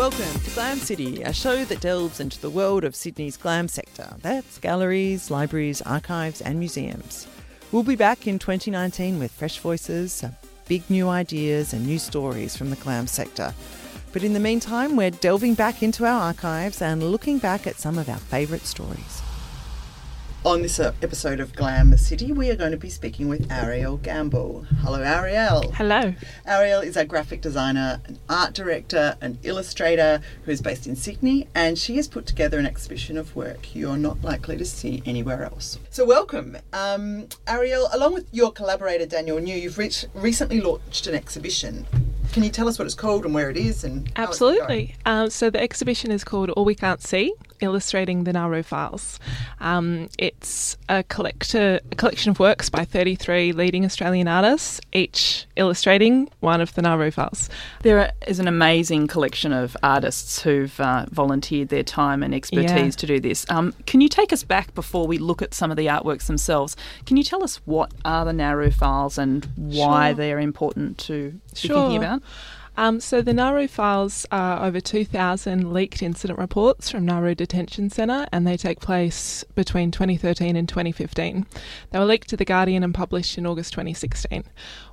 Welcome to Glam City, a show that delves into the world of Sydney's glam sector. That's galleries, libraries, archives, and museums. We'll be back in 2019 with fresh voices, big new ideas, and new stories from the glam sector. But in the meantime, we're delving back into our archives and looking back at some of our favourite stories. On this uh, episode of Glam City, we are going to be speaking with Ariel Gamble. Hello, Ariel. Hello. Ariel is a graphic designer, an art director, an illustrator who is based in Sydney, and she has put together an exhibition of work you're not likely to see anywhere else. So, welcome. Um, Ariel, along with your collaborator Daniel New, you've reached, recently launched an exhibition. Can you tell us what it's called and where it is? And Absolutely. Um, so, the exhibition is called All We Can't See illustrating the Nauru Files. Um, it's a, collector, a collection of works by 33 leading Australian artists, each illustrating one of the Nauru Files. There is an amazing collection of artists who've uh, volunteered their time and expertise yeah. to do this. Um, can you take us back before we look at some of the artworks themselves? Can you tell us what are the Nauru Files and why sure. they're important to be sure. thinking about? Um, so the Nauru files are over 2,000 leaked incident reports from Nauru Detention Centre, and they take place between 2013 and 2015. They were leaked to The Guardian and published in August 2016.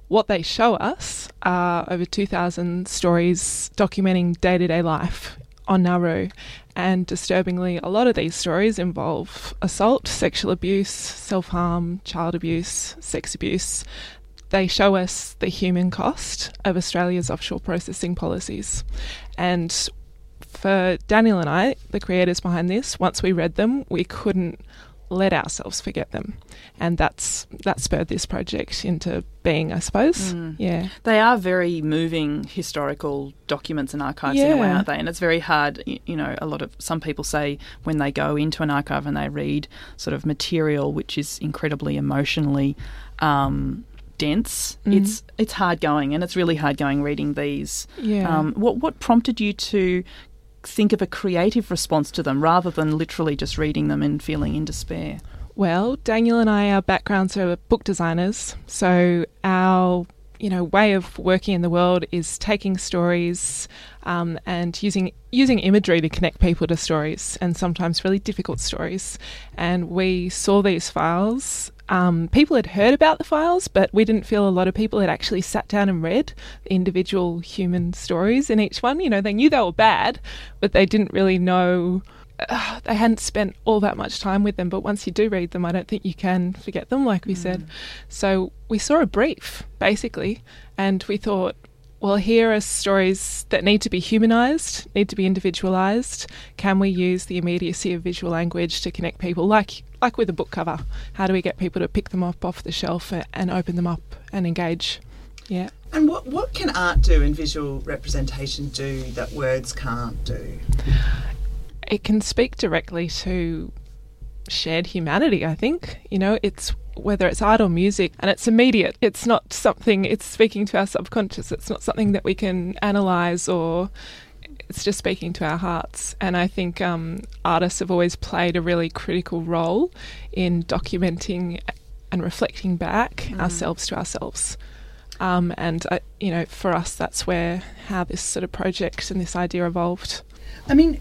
What they show us are over 2,000 stories documenting day to day life on Nauru. And disturbingly, a lot of these stories involve assault, sexual abuse, self harm, child abuse, sex abuse they show us the human cost of Australia's offshore processing policies. And for Daniel and I, the creators behind this, once we read them, we couldn't let ourselves forget them, and that's that spurred this project into being, I suppose. Mm. Yeah, they are very moving historical documents and archives yeah. in a way, aren't they? And it's very hard. You know, a lot of some people say when they go into an archive and they read sort of material which is incredibly emotionally. Um, dense. Mm. It's it's hard going, and it's really hard going reading these. Yeah. Um, what what prompted you to think of a creative response to them rather than literally just reading them and feeling in despair? Well, Daniel and I, our backgrounds are book designers, so our you know way of working in the world is taking stories um, and using using imagery to connect people to stories and sometimes really difficult stories. And we saw these files um, people had heard about the files, but we didn't feel a lot of people had actually sat down and read the individual human stories in each one. You know, they knew they were bad, but they didn't really know. Uh, they hadn't spent all that much time with them, but once you do read them, I don't think you can forget them, like we mm. said. So we saw a brief, basically, and we thought, well, here are stories that need to be humanised, need to be individualised. Can we use the immediacy of visual language to connect people, like like with a book cover? How do we get people to pick them up off the shelf and open them up and engage? Yeah. And what what can art do and visual representation do that words can't do? It can speak directly to shared humanity. I think you know it's whether it's art or music, and it's immediate. It's not something, it's speaking to our subconscious. It's not something that we can analyze or it's just speaking to our hearts. And I think um, artists have always played a really critical role in documenting and reflecting back mm. ourselves to ourselves. Um, and, uh, you know, for us, that's where how this sort of project and this idea evolved. I mean,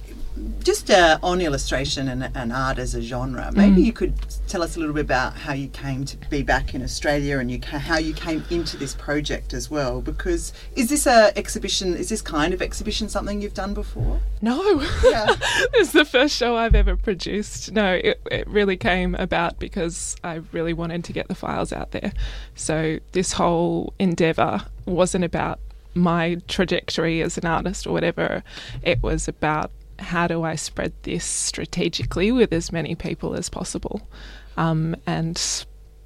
just uh, on illustration and, and, art as a genre, maybe mm. you could tell us a little bit about how you came to be back in Australia and you ca- how you came into this project as well. Because is this a exhibition? Is this kind of exhibition something you've done before? No, yeah. this is the first show I've ever produced. No, it, it really came about because I really wanted to get the files out there. So this whole endeavour wasn't about my trajectory as an artist or whatever. It was about how do I spread this strategically with as many people as possible? Um, and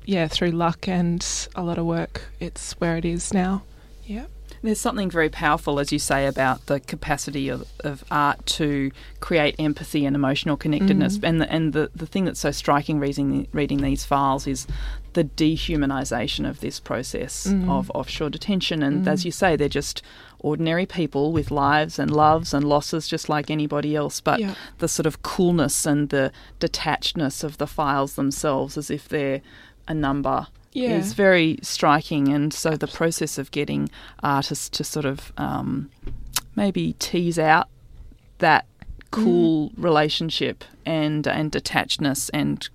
yeah, through luck and a lot of work, it's where it is now. Yeah. There's something very powerful, as you say, about the capacity of, of art to create empathy and emotional connectedness. Mm. And the, and the, the thing that's so striking reading reading these files is the dehumanization of this process mm. of offshore detention. And mm. as you say, they're just ordinary people with lives and loves and losses just like anybody else, but yeah. the sort of coolness and the detachedness of the files themselves as if they're a number yeah. is very striking. And so the process of getting artists to sort of um, maybe tease out that cool mm. relationship and and detachedness and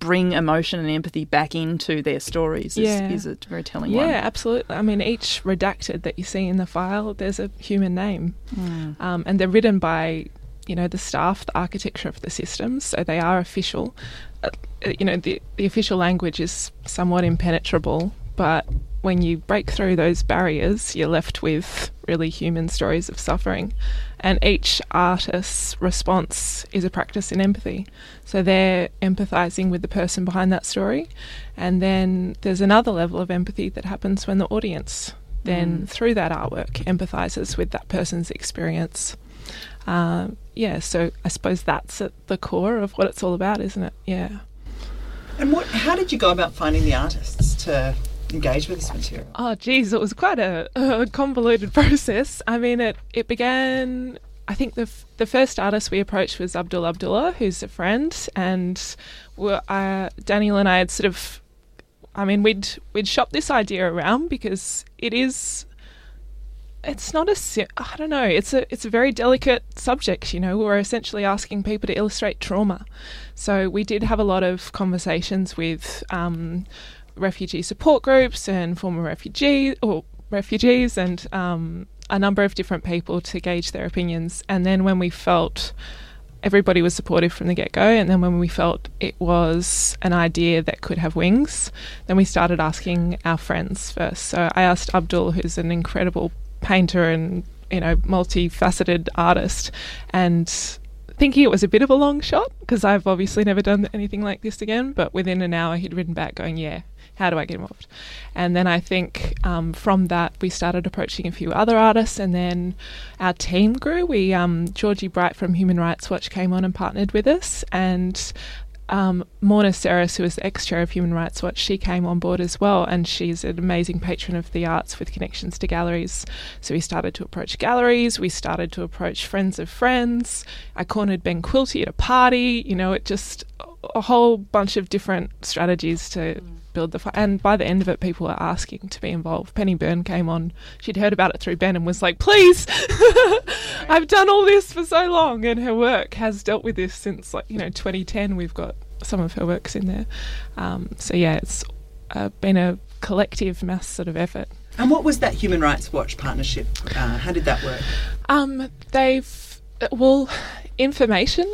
bring emotion and empathy back into their stories is, yeah. is a very telling yeah, one. Yeah, absolutely. I mean, each redacted that you see in the file, there's a human name. Mm. Um, and they're written by, you know, the staff, the architecture of the systems, so they are official. Uh, you know, the, the official language is somewhat impenetrable, but when you break through those barriers, you're left with really human stories of suffering. And each artist's response is a practice in empathy. So they're empathizing with the person behind that story. And then there's another level of empathy that happens when the audience, then mm. through that artwork, empathizes with that person's experience. Uh, yeah, so I suppose that's at the core of what it's all about, isn't it? Yeah. And what? How did you go about finding the artists to engage with this material? Oh, geez, it was quite a, a convoluted process. I mean, it it began. I think the f- the first artist we approached was Abdul Abdullah, who's a friend, and uh, Daniel and I had sort of, I mean, we'd we'd shop this idea around because it is it's not a I don't know it's a it's a very delicate subject you know we're essentially asking people to illustrate trauma so we did have a lot of conversations with um, refugee support groups and former refugees or refugees and um, a number of different people to gauge their opinions. And then when we felt everybody was supportive from the get go, and then when we felt it was an idea that could have wings, then we started asking our friends first. So I asked Abdul, who's an incredible painter and you know multifaceted artist, and thinking it was a bit of a long shot because I've obviously never done anything like this again. But within an hour, he'd written back going, "Yeah, how do I get involved? And then I think um, from that we started approaching a few other artists, and then our team grew. We um, Georgie Bright from Human Rights Watch came on and partnered with us, and um, Morna Serres, who is the ex chair of Human Rights Watch, she came on board as well, and she's an amazing patron of the arts with connections to galleries. So we started to approach galleries, we started to approach friends of friends. I cornered Ben Quilty at a party, you know, it just a whole bunch of different strategies to mm. Build the fi- and by the end of it people were asking to be involved. Penny Byrne came on. She'd heard about it through Ben and was like please i've done all this for so long and her work has dealt with this since like you know 2010 we've got some of her works in there. Um, so yeah it's uh, been a collective mass sort of effort. And what was that human rights watch partnership uh, how did that work? Um, they've well information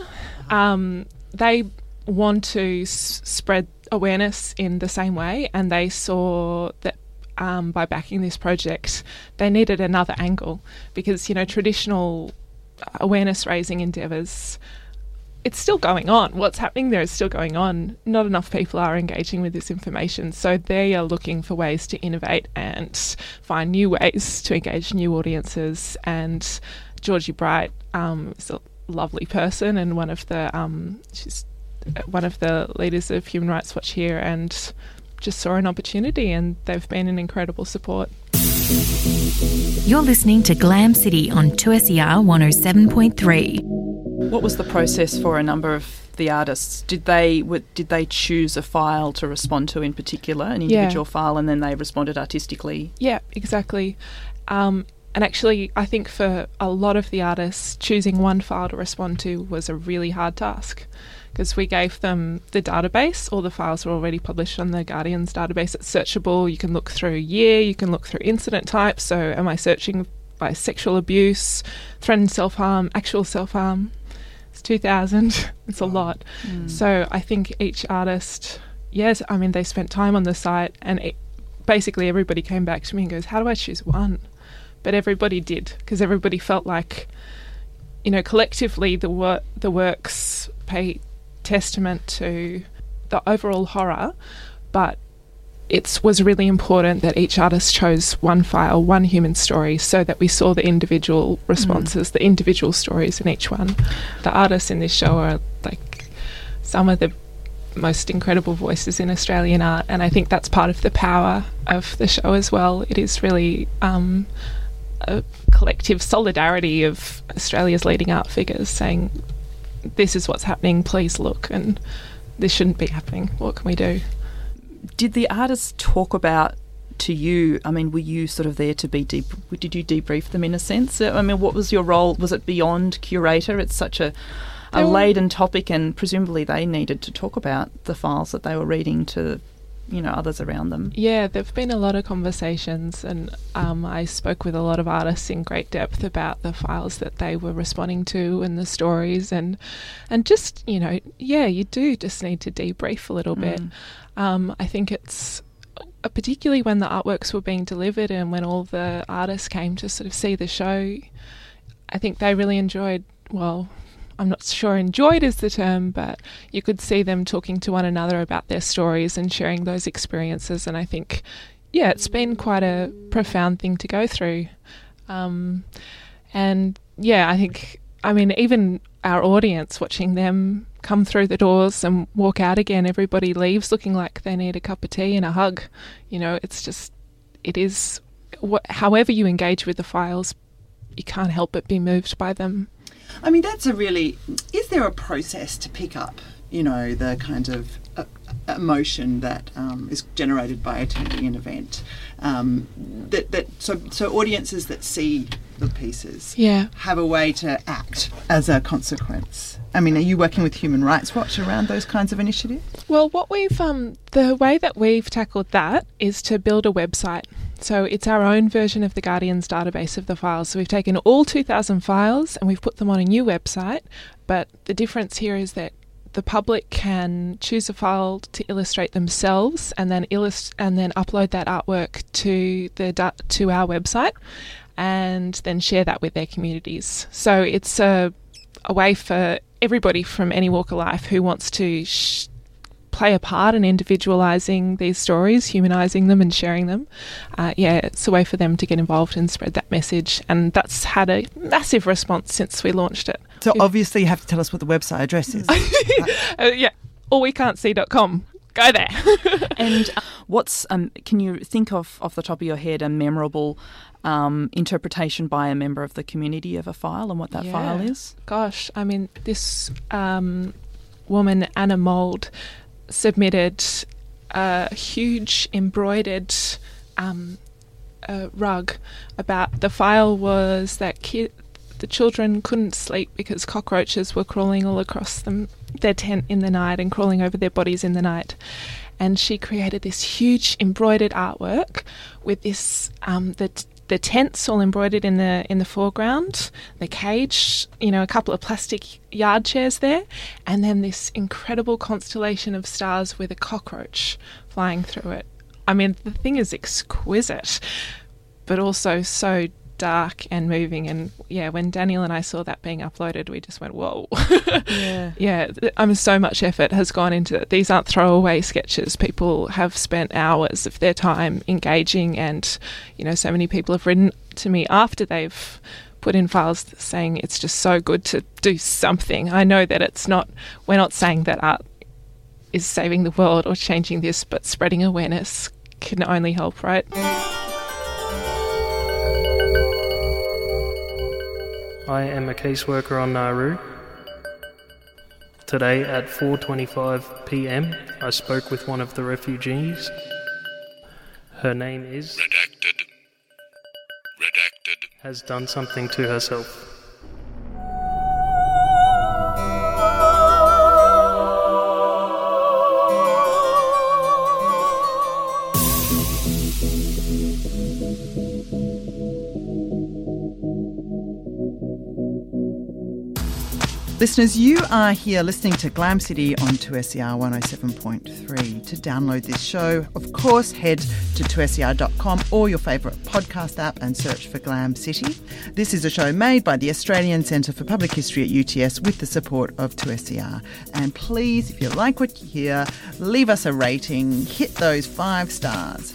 um, they want to s- spread awareness in the same way, and they saw that um, by backing this project, they needed another angle because you know traditional awareness raising endeavours. It's still going on. What's happening there is still going on. Not enough people are engaging with this information. So they are looking for ways to innovate and find new ways to engage new audiences. And Georgie Bright um, is a lovely person and one of the, um, she's one of the leaders of Human Rights Watch here and just saw an opportunity, and they've been an incredible support. You're listening to Glam City on 2SER 107.3. What was the process for a number of the artists? Did they did they choose a file to respond to in particular, an individual yeah. file, and then they responded artistically? Yeah, exactly. Um, and actually, I think for a lot of the artists, choosing one file to respond to was a really hard task because we gave them the database. All the files were already published on the Guardian's database. It's searchable. You can look through year, you can look through incident type. So, am I searching by sexual abuse, threatened self harm, actual self harm? It's 2,000. it's a lot. Mm. So, I think each artist, yes, I mean, they spent time on the site and it, basically everybody came back to me and goes, How do I choose one? But everybody did because everybody felt like, you know, collectively the, wor- the works pay testament to the overall horror, but it was really important that each artist chose one file, one human story, so that we saw the individual responses, mm. the individual stories in each one. The artists in this show are like some of the most incredible voices in Australian art, and I think that's part of the power of the show as well. It is really um, a collective solidarity of Australia's leading art figures saying this is what's happening, please look, and this shouldn't be happening. What can we do? Did the artists talk about to you, I mean, were you sort of there to be deep? Did you debrief them in a sense? I mean, what was your role? Was it beyond curator? It's such a a laden topic, and presumably they needed to talk about the files that they were reading to you know others around them. Yeah, there've been a lot of conversations, and um, I spoke with a lot of artists in great depth about the files that they were responding to and the stories, and and just you know, yeah, you do just need to debrief a little mm. bit. Um, I think it's uh, particularly when the artworks were being delivered and when all the artists came to sort of see the show. I think they really enjoyed well I'm not sure enjoyed is the term, but you could see them talking to one another about their stories and sharing those experiences. And I think, yeah, it's been quite a profound thing to go through. Um, and yeah, I think, I mean, even our audience watching them come through the doors and walk out again, everybody leaves looking like they need a cup of tea and a hug. You know, it's just, it is, wh- however you engage with the files, you can't help but be moved by them. I mean, that's a really. Is there a process to pick up, you know, the kind of uh, emotion that um, is generated by attending an event? Um, that that so so audiences that see the pieces yeah. have a way to act as a consequence. I mean, are you working with Human Rights Watch around those kinds of initiatives? Well, what we've um, the way that we've tackled that is to build a website. So it's our own version of the Guardian's database of the files. So we've taken all 2,000 files and we've put them on a new website. But the difference here is that the public can choose a file to illustrate themselves and then illust- and then upload that artwork to the da- to our website and then share that with their communities. So it's a a way for everybody from any walk of life who wants to sh- play a part in individualizing these stories, humanizing them, and sharing them. Uh, yeah, it's a way for them to get involved and spread that message. And that's had a massive response since we launched it. So, obviously, you have to tell us what the website address is. uh, yeah, allwecan'tsee.com. Go there. and uh, what's, um, can you think of off the top of your head a memorable um, interpretation by a member of the community of a file and what that yeah. file is? Gosh, I mean, this um, woman, Anna Mould, submitted a huge embroidered um, uh, rug about the file was that ki- the children couldn't sleep because cockroaches were crawling all across them their tent in the night and crawling over their bodies in the night. And she created this huge embroidered artwork with this um, the the tents all embroidered in the in the foreground, the cage, you know, a couple of plastic yard chairs there, and then this incredible constellation of stars with a cockroach flying through it. I mean, the thing is exquisite, but also so dark and moving. And yeah, when Daniel and I saw that being uploaded, we just went, whoa. yeah. yeah. I mean, um, so much effort has gone into it. These aren't throwaway sketches. People have spent hours of their time engaging, and, you know, so many people have written to me after they've put in files saying it's just so good to do something. I know that it's not, we're not saying that art is saving the world or changing this, but spreading awareness can only help, right? I am a caseworker on Nauru. Today at 4:25 p.m., I spoke with one of the refugees. Her name is Redacted. Redacted. Has done something to herself. Listeners, you are here listening to Glam City on 2SER 107.3. To download this show, of course, head to 2SER.com or your favourite podcast app and search for Glam City. This is a show made by the Australian Centre for Public History at UTS with the support of 2SER. And please, if you like what you hear, leave us a rating, hit those five stars.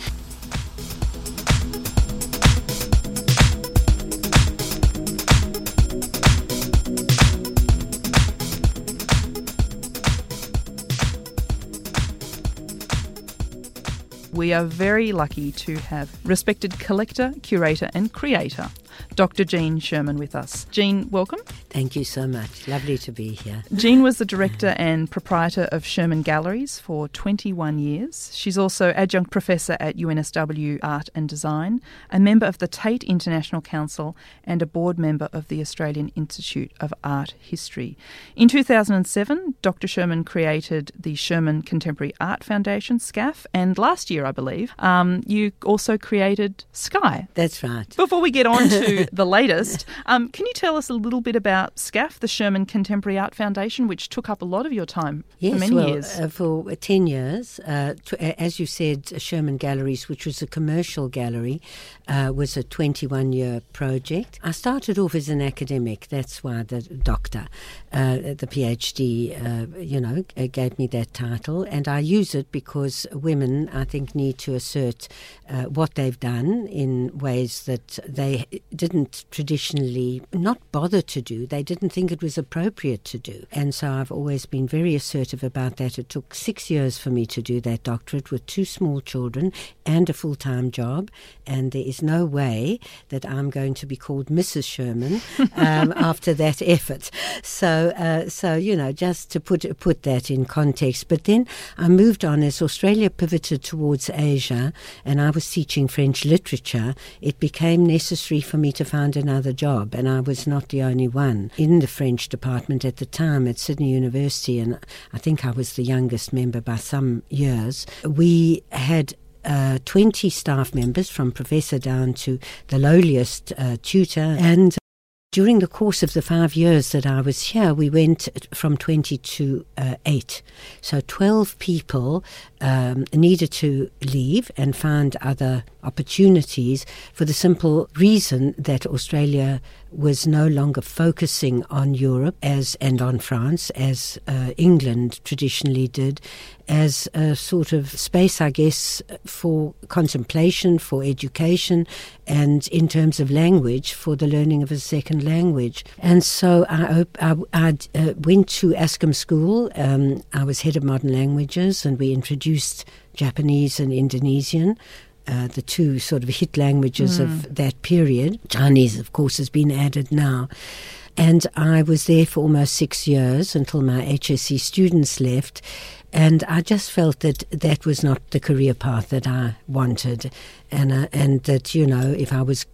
We are very lucky to have respected collector, curator, and creator Dr. Gene Sherman, with us. Gene, welcome. Thank you so much. Lovely to be here. Jean was the director and proprietor of Sherman Galleries for 21 years. She's also adjunct professor at UNSW Art and Design, a member of the Tate International Council, and a board member of the Australian Institute of Art History. In 2007, Dr. Sherman created the Sherman Contemporary Art Foundation, SCAF, and last year, I believe, um, you also created Sky. That's right. Before we get on to the latest, um, can you tell us a little bit about SCAF, the Sherman Contemporary Art Foundation, which took up a lot of your time yes, for many well, years? Uh, for 10 years, uh, to, as you said, Sherman Galleries, which was a commercial gallery, uh, was a 21 year project. I started off as an academic, that's why the doctor, uh, the PhD, uh, you know, gave me that title, and I use it because women, I think, need to assert uh, what they've done in ways that they didn't traditionally not bother to do. They didn't think it was appropriate to do. And so I've always been very assertive about that. It took six years for me to do that doctorate with two small children and a full time job. And there is no way that I'm going to be called Mrs. Sherman um, after that effort. So, uh, so you know, just to put put that in context. But then I moved on as Australia pivoted towards Asia, and I was teaching French literature. It became necessary for me to find another job, and I was not the only one in the French department at the time at Sydney University, and I think I was the youngest member by some years. We had uh, 20 staff members, from professor down to the lowliest uh, tutor, and during the course of the five years that I was here, we went from 20 to uh, 8. So 12 people um, needed to leave and find other opportunities for the simple reason that Australia was no longer focusing on Europe as and on France as uh, England traditionally did, as a sort of space, I guess, for contemplation, for education, and in terms of language, for the learning of a second language. And so I, I, I uh, went to Ascham School. Um, I was head of modern languages, and we introduced Japanese and Indonesian. Uh, the two sort of hit languages mm. of that period. Chinese, of course, has been added now. And I was there for almost six years until my HSC students left. And I just felt that that was not the career path that I wanted. And, uh, and that, you know, if I was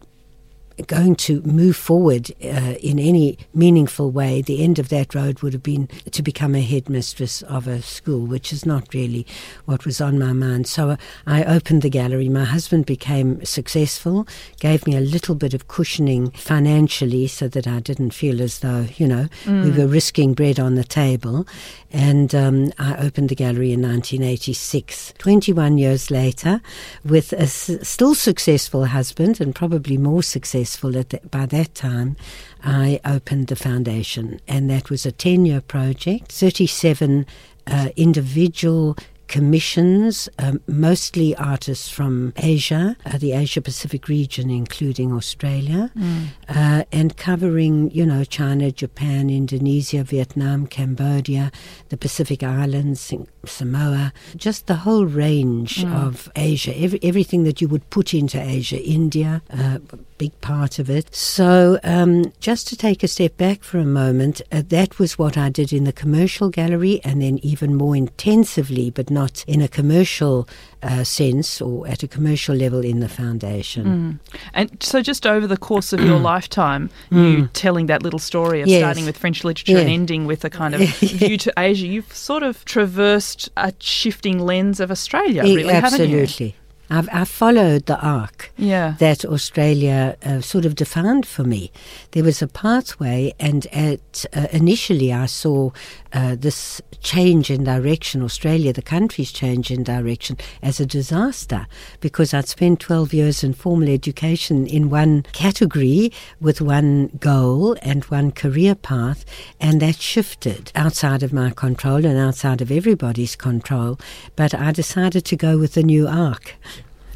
going to move forward uh, in any meaningful way, the end of that road would have been to become a headmistress of a school, which is not really what was on my mind. So uh, I opened the gallery. My husband became successful, gave me a little bit of cushioning financially so that I didn't feel as though, you know, mm. we were risking bread on the table. And um, I opened the gallery in 1986. 21 years later, with a s- still successful husband and probably more successful the, by that time, I opened the foundation. And that was a 10 year project, 37 uh, individual commissions, um, mostly artists from Asia, uh, the Asia Pacific region, including Australia, mm. uh, and covering, you know, China, Japan, Indonesia, Vietnam, Cambodia, the Pacific Islands, Samoa, just the whole range mm. of Asia, every, everything that you would put into Asia, India, uh, big part of it. So, um, just to take a step back for a moment, uh, that was what I did in the commercial gallery, and then even more intensively, but not in a commercial uh, sense or at a commercial level in the foundation. Mm. And so, just over the course of your lifetime, you mm. telling that little story of yes. starting with French literature yeah. and ending with a kind of view to Asia, you've sort of traversed a shifting lens of Australia, really, Absolutely. haven't you? Absolutely. I've, I've, followed the arc yeah. that Australia uh, sort of defined for me. There was a pathway, and at uh, initially I saw uh, this change in direction, Australia, the country's change in direction, as a disaster because I'd spent 12 years in formal education in one category with one goal and one career path, and that shifted outside of my control and outside of everybody's control. But I decided to go with the new arc.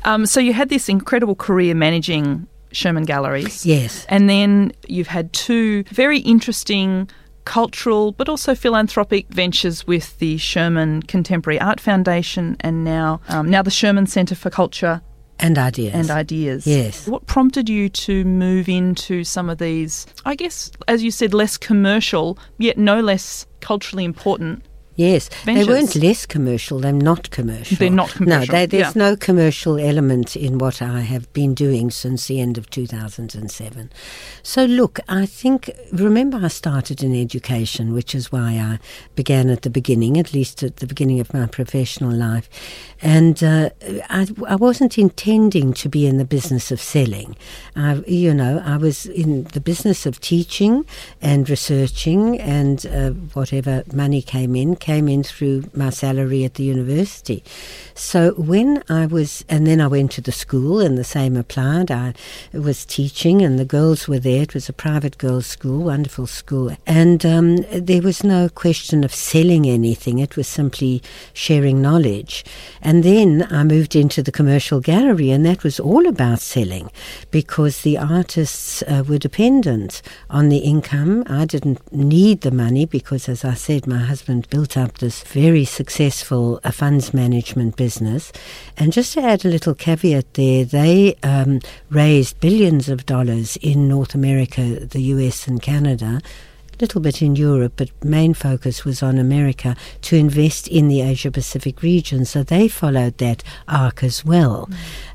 Um, so you had this incredible career managing Sherman Galleries. Yes. And then you've had two very interesting cultural but also philanthropic ventures with the Sherman Contemporary Art Foundation and now um, now the Sherman Centre for Culture And ideas. and ideas. Yes. What prompted you to move into some of these, I guess, as you said, less commercial, yet no less culturally important? Yes, they weren't less commercial. They're not commercial. They're not commercial, No, they, there's yeah. no commercial element in what I have been doing since the end of 2007. So look, I think remember I started in education, which is why I began at the beginning, at least at the beginning of my professional life, and uh, I, I wasn't intending to be in the business of selling. I, you know, I was in the business of teaching and researching, and uh, whatever money came in came in through my salary at the university. So when I was, and then I went to the school, and the same applied. I was teaching, and the girls were there. It was a private girls' school, wonderful school, and um, there was no question of selling anything. It was simply sharing knowledge. And then I moved into the commercial gallery, and that was all about selling, because the artists uh, were dependent on the income. I didn't need the money because, as I said, my husband built up this very successful uh, funds management business. And just to add a little caveat there, they um, raised billions of dollars in North America, the US, and Canada. Little bit in Europe, but main focus was on America to invest in the Asia Pacific region. So they followed that arc as well.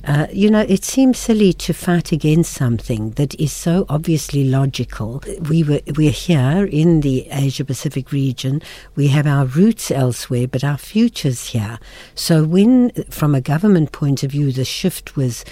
Uh, you know, it seems silly to fight against something that is so obviously logical. We were we're here in the Asia Pacific region. We have our roots elsewhere, but our futures here. So when, from a government point of view, the shift was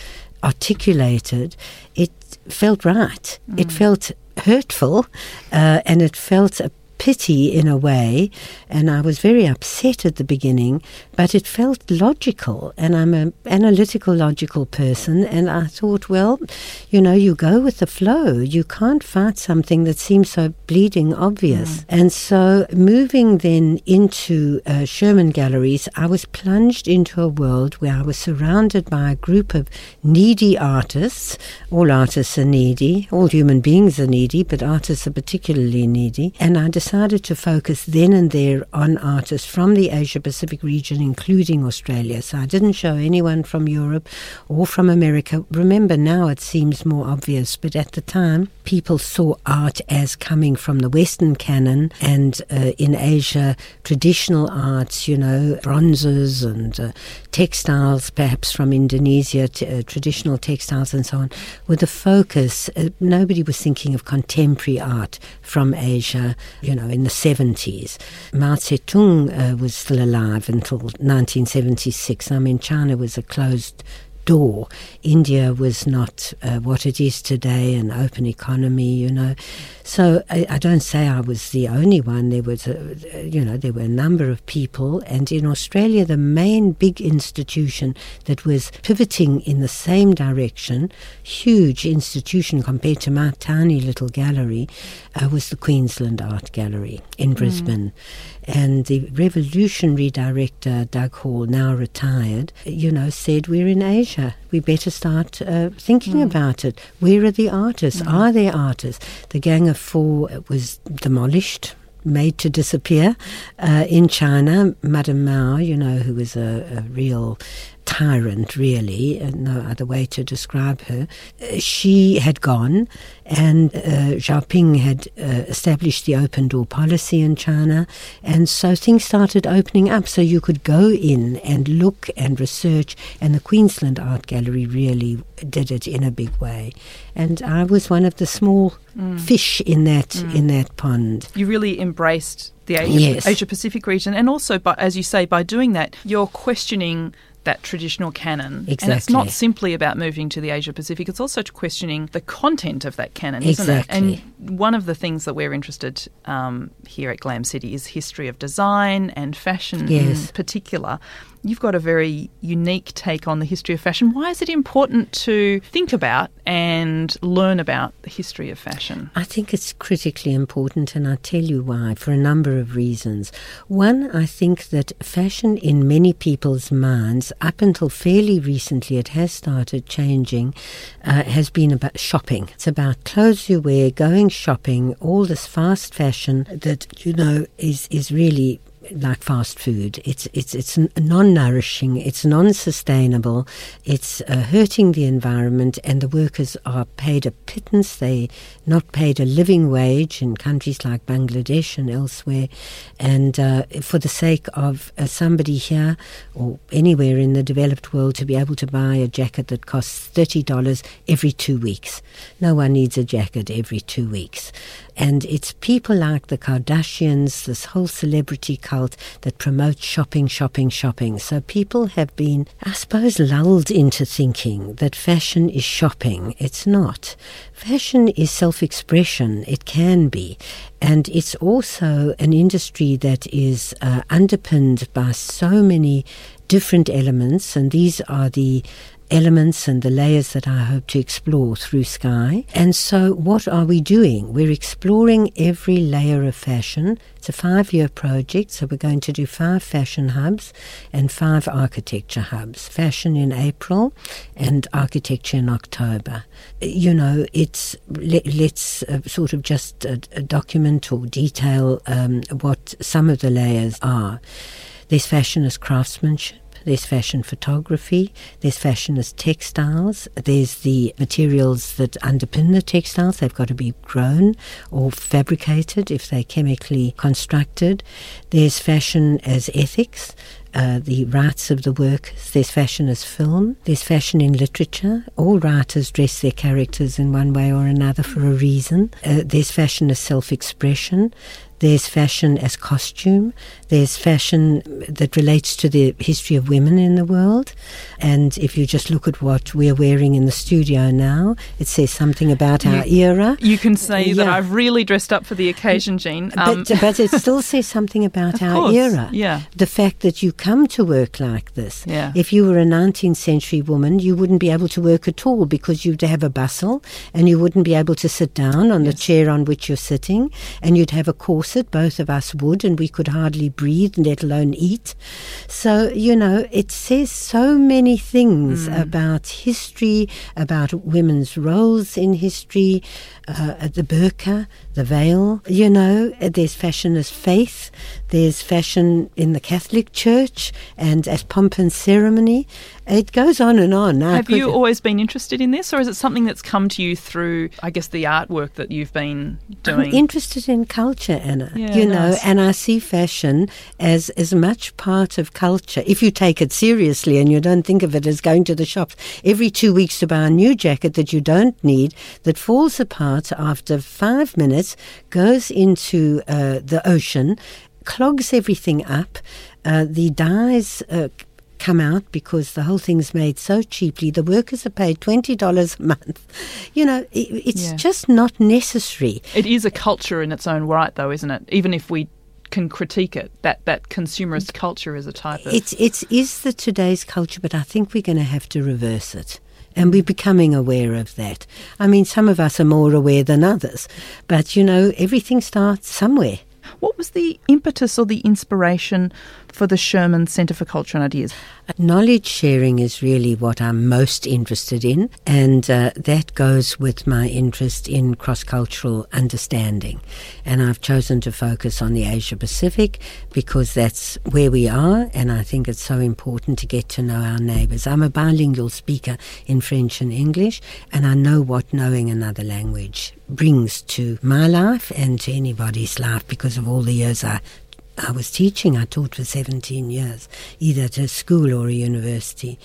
articulated, it felt right. It felt hurtful, uh, and it felt a pity in a way. And I was very upset at the beginning, but it felt logical. And I'm an analytical, logical person. And I thought, well, you know, you go with the flow. You can't fight something that seems so bleeding obvious. And so moving then into uh, Sherman Galleries, I was plunged into a world where I was surrounded by a group of needy artists. All artists are needy, all human beings are needy, but artists are particularly needy. And I decided to focus then and there on artists from the Asia Pacific region, including Australia. So I didn't show anyone from Europe or from America. Remember, now it seems more obvious, but at the time, people saw art as coming from the Western canon and uh, in Asia, traditional arts, you know, bronzes and uh, textiles, perhaps from Indonesia, t- uh, traditional textiles and so on, were the focus. Uh, nobody was thinking of contemporary art from Asia, you know, in the 70s. Mao Zedong uh, was still alive until 1976. I mean, China was a closed door. India was not uh, what it is today, an open economy, you know. So I, I don't say I was the only one. There was, a, you know, there were a number of people, and in Australia, the main big institution that was pivoting in the same direction, huge institution compared to my tiny little gallery, uh, was the Queensland Art Gallery in Brisbane. And the revolutionary director, Doug Hall, now retired, you know, said, We're in Asia. We better start uh, thinking about it. Where are the artists? Are there artists? The Gang of Four was demolished. Made to disappear uh, in China. Madame Mao, you know, who was a, a real tyrant, really, and no other way to describe her. Uh, she had gone, and uh, Xiaoping had uh, established the open door policy in China, and so things started opening up. So you could go in and look and research, and the Queensland Art Gallery really did it in a big way. And I was one of the small fish in that in that pond. You really embraced the Asia, Yes. Asia Pacific region, and also, by, as you say, by doing that, you're questioning that traditional canon. And it's not simply about moving to the Asia Pacific, it's also questioning the content of that canon, isn't it? And one of the things that we're interested um, here at Glam City is history of design and fashion in particular. You've got a very unique take on the history of fashion. Why is it important to think about and learn about the history of fashion? I think it's critically important, and I'll tell you why, for a number of reasons. One, I think that fashion in many people's minds, up until fairly recently, it has started changing, uh, has been about shopping. It's about clothes you wear, going shopping, all this fast fashion that, you know, is, is really like fast food. It's it's it's non-nourishing. It's non-sustainable. It's uh, hurting the environment, and the workers are paid a pittance. They not paid a living wage in countries like Bangladesh and elsewhere, and uh, for the sake of uh, somebody here or anywhere in the developed world to be able to buy a jacket that costs thirty dollars every two weeks. No one needs a jacket every two weeks. And it's people like the Kardashians, this whole celebrity cult that promotes shopping, shopping, shopping. So people have been, I suppose, lulled into thinking that fashion is shopping. It's not. Fashion is self expression, it can be. And it's also an industry that is uh, underpinned by so many different elements, and these are the elements and the layers that I hope to explore through Sky. And so, what are we doing? We're exploring every layer of fashion. It's a five year project, so we're going to do five fashion hubs and five architecture hubs. Fashion in April and architecture in October. You know, it's let, us uh, sort of just uh, document or detail um, what some of the layers are. There's fashion as craftsmanship there's fashion photography, there's fashion as textiles, there's the materials that underpin the textiles. They've got to be grown or fabricated if they're chemically constructed. There's fashion as ethics. Uh, the rights of the workers. There's fashion as film. There's fashion in literature. All writers dress their characters in one way or another for a reason. Uh, there's fashion as self expression. There's fashion as costume. There's fashion that relates to the history of women in the world. And if you just look at what we're wearing in the studio now, it says something about our era. You can say yeah. that I've really dressed up for the occasion, Gene. Um, but, but, it still says something about our course, era. Yeah. The fact that you come to work like this. Yeah. If you were a 19th century woman, you wouldn't be able to work at all because you'd have a bustle and you wouldn't be able to sit down on yes. the chair on which you're sitting and you'd have a corset, both of us would, and we could hardly breathe, let alone eat. So, you know, it says so many things mm. about history, about women's roles in history, uh, the burqa, the veil. You know, there's fashion as faith, there's fashion in the Catholic Church and as pomp and ceremony. It goes on and on. Have you always been interested in this, or is it something that's come to you through, I guess, the artwork that you've been doing? I'm interested in culture, Anna. Yeah, you nice. know, and I see fashion as as much part of culture. If you take it seriously and you don't think of it as going to the shops every two weeks to buy a new jacket that you don't need, that falls apart after five minutes, goes into uh, the ocean, clogs everything up. Uh, the dyes uh, come out because the whole thing's made so cheaply. The workers are paid $20 a month. You know, it, it's yeah. just not necessary. It is a culture in its own right, though, isn't it? Even if we can critique it. That that consumerist culture is a type of it's it's is the today's culture, but I think we're going to have to reverse it. And we're becoming aware of that. I mean, some of us are more aware than others, but you know, everything starts somewhere. What was the impetus or the inspiration for the Sherman Centre for Culture and Ideas? Knowledge sharing is really what I'm most interested in, and uh, that goes with my interest in cross cultural understanding. And I've chosen to focus on the Asia Pacific because that's where we are, and I think it's so important to get to know our neighbours. I'm a bilingual speaker in French and English, and I know what knowing another language brings to my life and to anybody's life because of all the years I I was teaching. I taught for 17 years, either at a school or a university.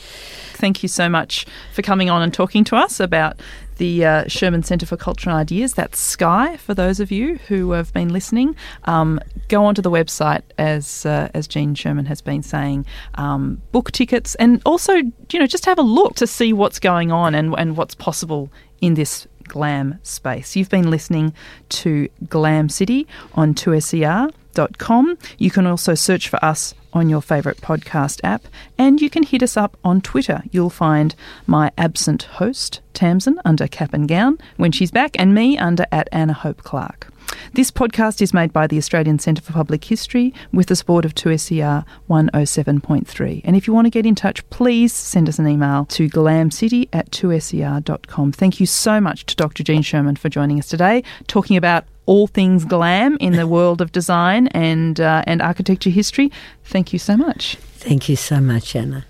Thank you so much for coming on and talking to us about the uh, Sherman Centre for Culture and Ideas. That's Sky for those of you who have been listening. Um, go onto the website, as uh, as Gene Sherman has been saying, um, book tickets, and also you know just have a look to see what's going on and and what's possible in this glam space. You've been listening to Glam City on 2SER com. You can also search for us on your favourite podcast app, and you can hit us up on Twitter. You'll find my absent host, Tamsin, under cap and gown when she's back, and me under at Anna Hope Clark. This podcast is made by the Australian Centre for Public History with the support of 2SER 107.3. And if you want to get in touch, please send us an email to glamcity at 2ser.com. Thank you so much to Dr. Gene Sherman for joining us today, talking about all things glam in the world of design and uh, and architecture history. Thank you so much. Thank you so much, Anna.